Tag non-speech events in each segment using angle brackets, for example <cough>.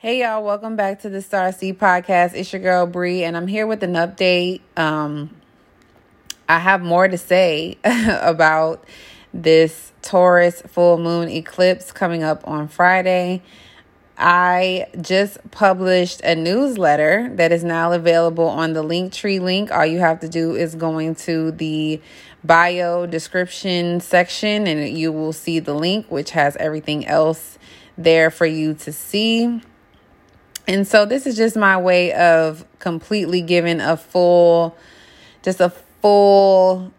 Hey y'all, welcome back to the Star Seed Podcast. It's your girl Bri, and I'm here with an update. Um, I have more to say <laughs> about this Taurus full moon eclipse coming up on Friday. I just published a newsletter that is now available on the Linktree link. All you have to do is going to the bio description section and you will see the link, which has everything else there for you to see. And so this is just my way of completely giving a full, just a full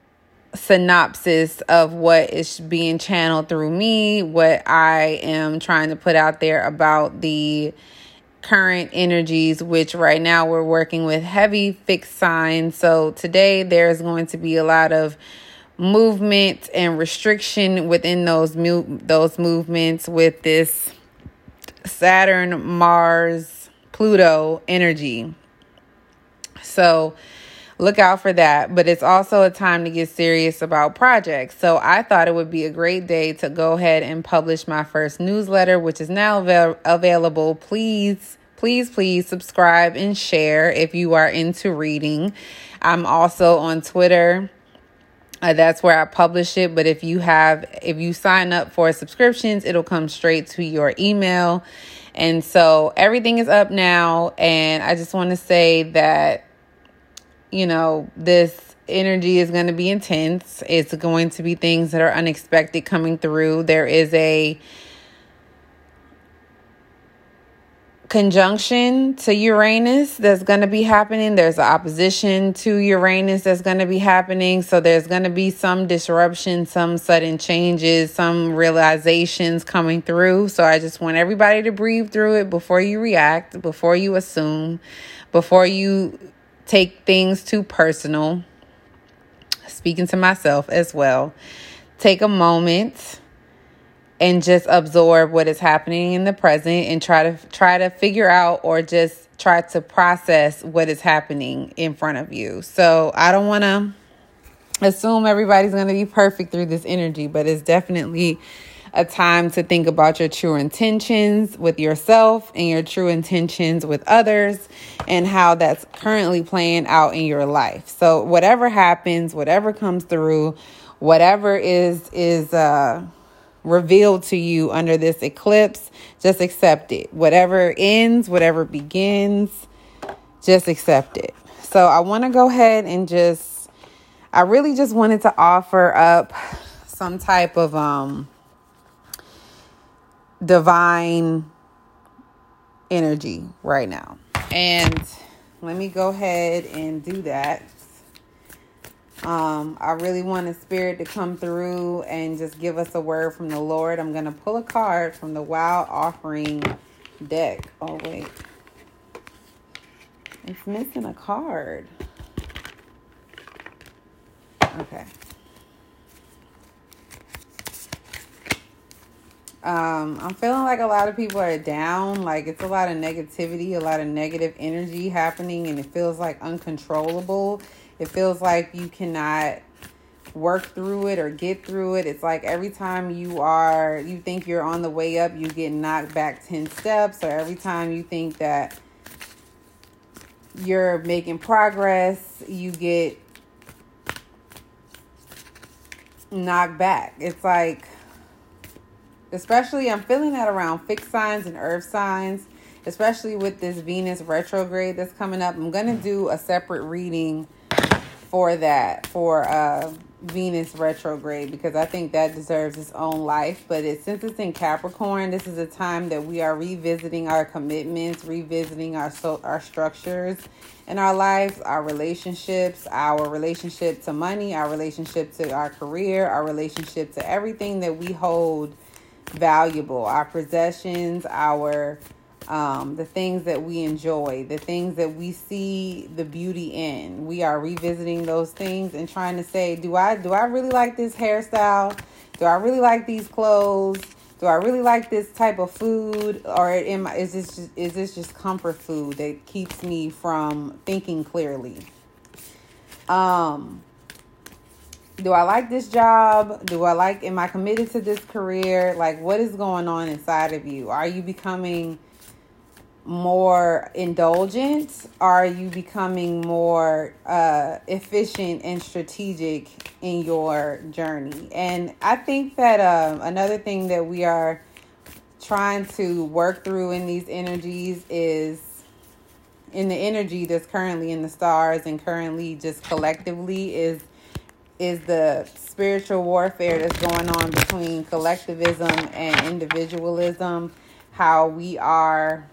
synopsis of what is being channeled through me, what I am trying to put out there about the current energies, which right now we're working with heavy fixed signs. So today there's going to be a lot of movement and restriction within those mu- those movements with this Saturn, Mars, Pluto energy. So look out for that. But it's also a time to get serious about projects. So I thought it would be a great day to go ahead and publish my first newsletter, which is now avail- available. Please, please, please subscribe and share if you are into reading. I'm also on Twitter. Uh, that's where I publish it. But if you have, if you sign up for subscriptions, it'll come straight to your email. And so everything is up now. And I just want to say that you know, this energy is going to be intense. It's going to be things that are unexpected coming through. There is a conjunction to Uranus that's going to be happening. There's opposition to Uranus that's going to be happening. So there's going to be some disruption, some sudden changes, some realizations coming through. So I just want everybody to breathe through it before you react, before you assume, before you take things too personal. Speaking to myself as well. Take a moment and just absorb what is happening in the present and try to try to figure out or just try to process what is happening in front of you. So, I don't want to assume everybody's going to be perfect through this energy, but it's definitely a time to think about your true intentions with yourself and your true intentions with others and how that's currently playing out in your life. So whatever happens, whatever comes through, whatever is is uh revealed to you under this eclipse, just accept it. Whatever ends, whatever begins, just accept it. So I want to go ahead and just I really just wanted to offer up some type of um divine energy right now. And let me go ahead and do that. Um, I really want a spirit to come through and just give us a word from the Lord. I'm going to pull a card from the Wild Offering deck. Oh, wait. It's missing a card. Okay. Um, I'm feeling like a lot of people are down. Like it's a lot of negativity, a lot of negative energy happening, and it feels like uncontrollable. It feels like you cannot work through it or get through it. It's like every time you are, you think you're on the way up, you get knocked back 10 steps, or every time you think that you're making progress, you get knocked back. It's like, especially I'm feeling that around fixed signs and earth signs, especially with this Venus retrograde that's coming up. I'm going to do a separate reading for that for uh Venus retrograde because I think that deserves its own life. But it, since it's in Capricorn, this is a time that we are revisiting our commitments, revisiting our so, our structures in our lives, our relationships, our relationship to money, our relationship to our career, our relationship to everything that we hold valuable, our possessions, our um, the things that we enjoy, the things that we see the beauty in. We are revisiting those things and trying to say, do I do I really like this hairstyle? Do I really like these clothes? Do I really like this type of food, or am I, is this just, is this just comfort food that keeps me from thinking clearly? Um, do I like this job? Do I like, am I committed to this career? Like, what is going on inside of you? Are you becoming more indulgent? Are you becoming more uh, efficient and strategic in your journey? And I think that um, another thing that we are trying to work through in these energies is in the energy that's currently in the stars and currently just collectively is is the spiritual warfare that's going on between collectivism and individualism how we are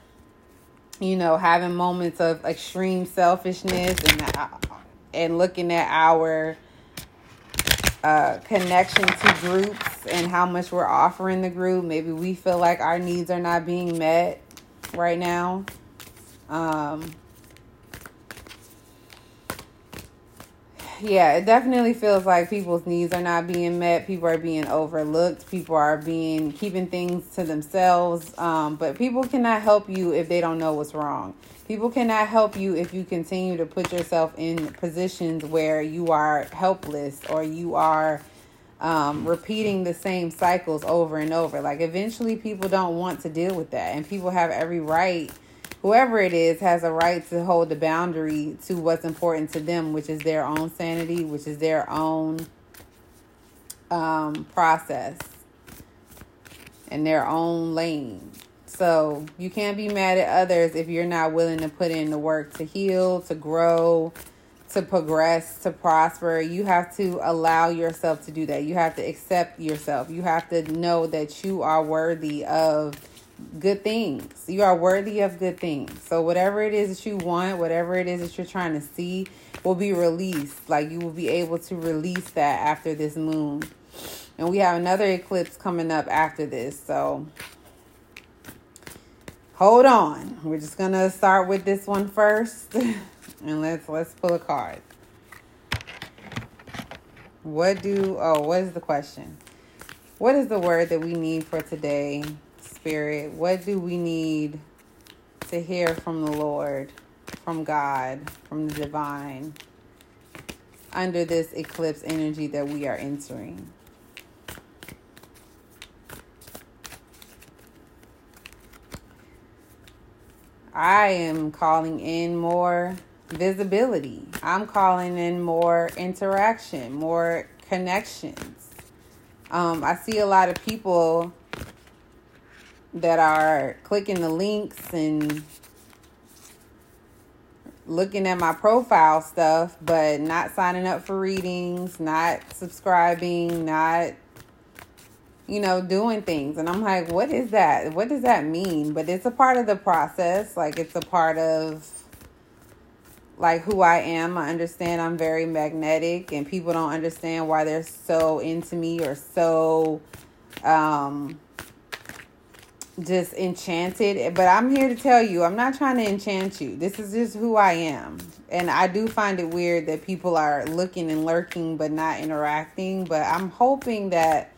you know having moments of extreme selfishness and uh, and looking at our uh, connection to groups and how much we're offering the group. Maybe we feel like our needs are not being met right now. Um, yeah, it definitely feels like people's needs are not being met. People are being overlooked. People are being keeping things to themselves. Um, but people cannot help you if they don't know what's wrong. People cannot help you if you continue to put yourself in positions where you are helpless or you are um, repeating the same cycles over and over. Like, eventually, people don't want to deal with that, and people have every right whoever it is has a right to hold the boundary to what's important to them, which is their own sanity, which is their own um, process and their own lane. So you can't be mad at others if you're not willing to put in the work to heal, to grow, to progress, to prosper. You have to allow yourself to do that. You have to accept yourself. You have to know that you are worthy of good things. You are worthy of good things. So whatever it is that you want, whatever it is that you're trying to see will be released. Like you will be able to release that after this moon. And we have another eclipse coming up after this. So hold on. We're just going to start with this one first. <laughs> and let's let's pull a card. What do oh, what is the question? What is the word that we need for today? Spirit, what do we need to hear from the Lord, from God, from the divine, under this eclipse energy that we are entering? I am calling in more visibility. I'm calling in more interaction, more connections. Um, I see a lot of people that are clicking the links and looking at my profile stuff, but not signing up for readings, not subscribing, not, you know, doing things. And I'm like, what is that? What does that mean? But it's a part of the process. Like, it's a part of like who I am. I understand I'm very magnetic and people don't understand why they're so into me or so um just enchanted. But I'm here to tell you, I'm not trying to enchant you. This is just who I am. And I do find it weird that people are looking and lurking but not interacting. But I'm hoping that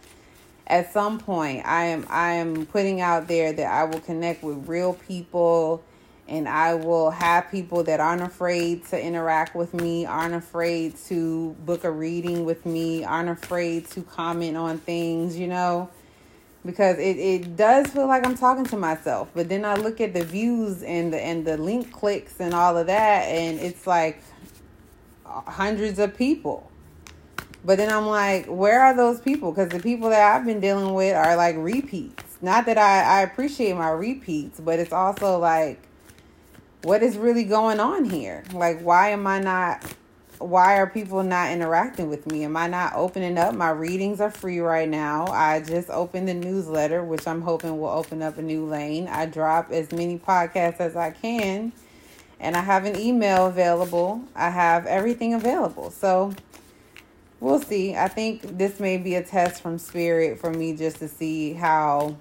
at some point I am I am putting out there that I will connect with real people and I will have people that aren't afraid to interact with me, aren't afraid to book a reading with me, aren't afraid to comment on things, you know because it, it does feel like I'm talking to myself. But then I look at the views and the and the link clicks and all of that, and it's like hundreds of people. But then I'm like, where are those people? Because the people that I've been dealing with are like repeats. Not that I, I appreciate my repeats, but it's also like, what is really going on here? Like, why am I not why are people not interacting with me? Am I not opening up? My readings are free right now. I just opened the newsletter, which I'm hoping will open up a new lane. I drop as many podcasts as I can, and I have an email available. I have everything available. So we'll see. I think this may be a test from spirit for me just to see how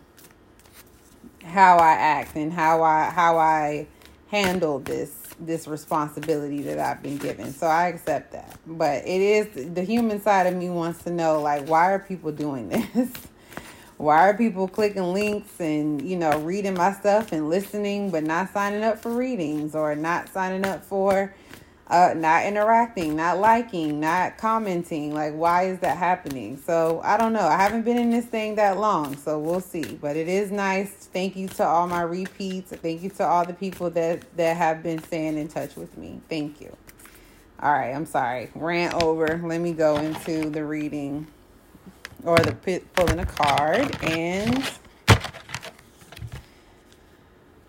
how I act and how I how I handle this this responsibility that I've been given. So I accept that. But it is the human side of me wants to know like why are people doing <laughs> this? why are people clicking links and you know reading my stuff and listening but not signing up for readings or not signing up for uh, not interacting, not liking, not commenting. Like, why is that happening? So, I don't know. I haven't been in this thing that long, so we'll see. But it is nice. Thank you to all my repeats. Thank you to all the people that, that have been staying in touch with me. Thank you. All right, I'm sorry. Rant over. Let me go into the reading or the pulling a card and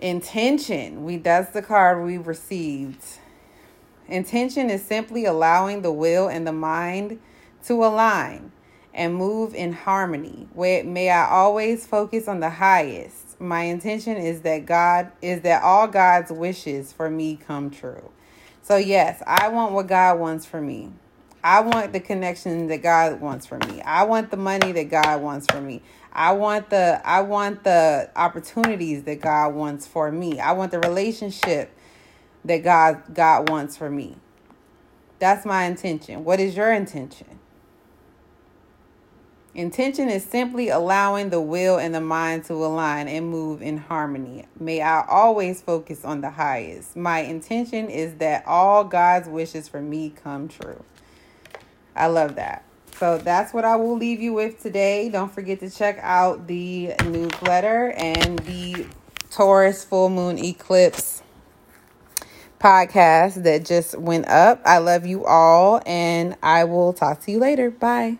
intention. We that's the card we received Intention is simply allowing the will and the mind to align and move in harmony. May I always focus on the highest. My intention is that God is that all God's wishes for me come true. So yes, I want what God wants for me. I want the connection that God wants for me. I want the money that God wants for me. I want the I want the opportunities that God wants for me. I want the relationship that God God wants for me. That's my intention. What is your intention? Intention is simply allowing the will and the mind to align and move in harmony. May I always focus on the highest. My intention is that all God's wishes for me come true. I love that. So that's what I will leave you with today. Don't forget to check out the newsletter and the Taurus full moon eclipse podcast that just went up. I love you all, and I will talk to you later. Bye.